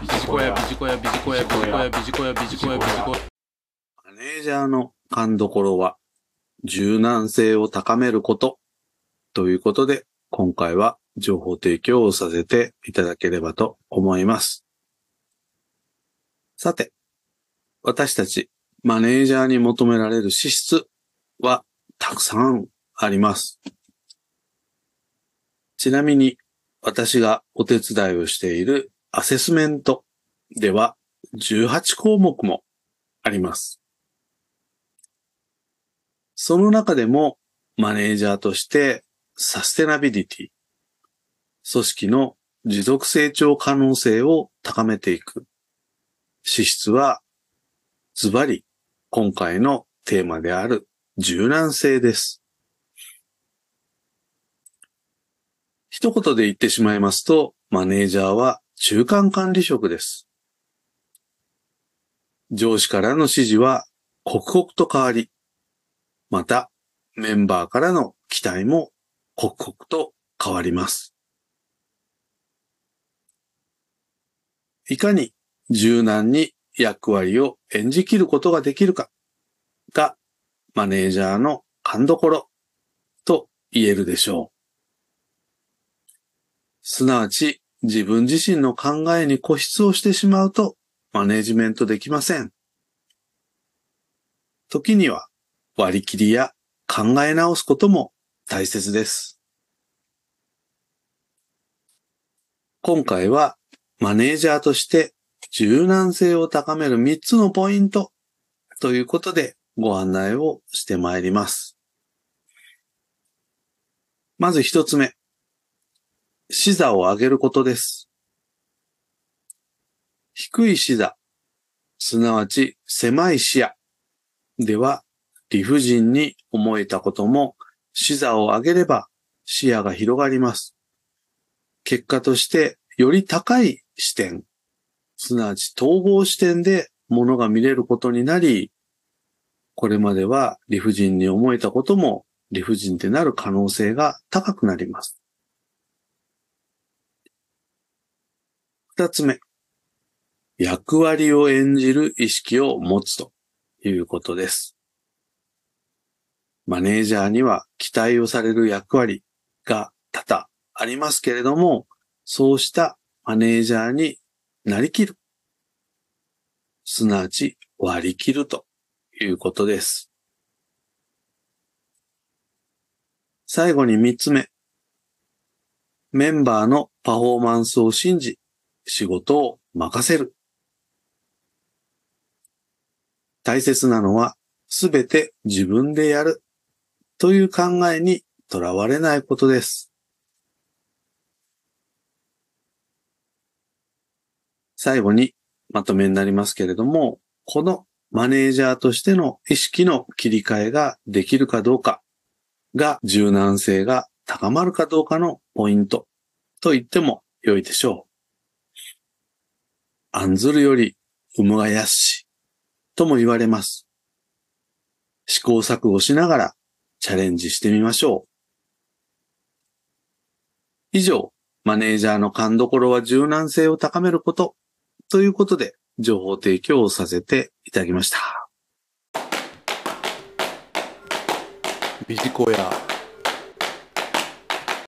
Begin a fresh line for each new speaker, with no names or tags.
ビジコヤ、ビジコヤ、ビジコヤ、ビジコヤ、ビジコヤ、ビジコヤ、ビジコヤ。
マネージャーの勘どころは、柔軟性を高めること、ということで、今回は情報提供をさせていただければと思います。さて、私たちマネージャーに求められる資質はたくさんあります。ちなみに、私がお手伝いをしているアセスメントでは18項目もあります。その中でもマネージャーとしてサステナビリティ、組織の持続成長可能性を高めていく資質はズバリ今回のテーマである柔軟性です。一言で言ってしまいますと、マネージャーは中間管理職です。上司からの指示は刻々と変わり、またメンバーからの期待も刻々と変わります。いかに柔軟に役割を演じきることができるかがマネージャーの勘どころと言えるでしょう。すなわち自分自身の考えに固執をしてしまうとマネジメントできません。時には割り切りや考え直すことも大切です。今回はマネージャーとして柔軟性を高める3つのポイントということでご案内をしてまいります。まず1つ目。視座を上げることです。低い視座、すなわち狭い視野では理不尽に思えたことも視座を上げれば視野が広がります。結果としてより高い視点、すなわち統合視点で物が見れることになり、これまでは理不尽に思えたことも理不尽でなる可能性が高くなります。二つ目。役割を演じる意識を持つということです。マネージャーには期待をされる役割が多々ありますけれども、そうしたマネージャーになりきる。すなわち割り切るということです。最後に三つ目。メンバーのパフォーマンスを信じ、仕事を任せる。大切なのは、すべて自分でやるという考えにとらわれないことです。最後にまとめになりますけれども、このマネージャーとしての意識の切り替えができるかどうかが柔軟性が高まるかどうかのポイントと言っても良いでしょう。案ずるより有無がやしとも言われます。試行錯誤しながらチャレンジしてみましょう。以上、マネージャーの勘どころは柔軟性を高めることということで情報提供をさせていただきました。
ビジコヤ、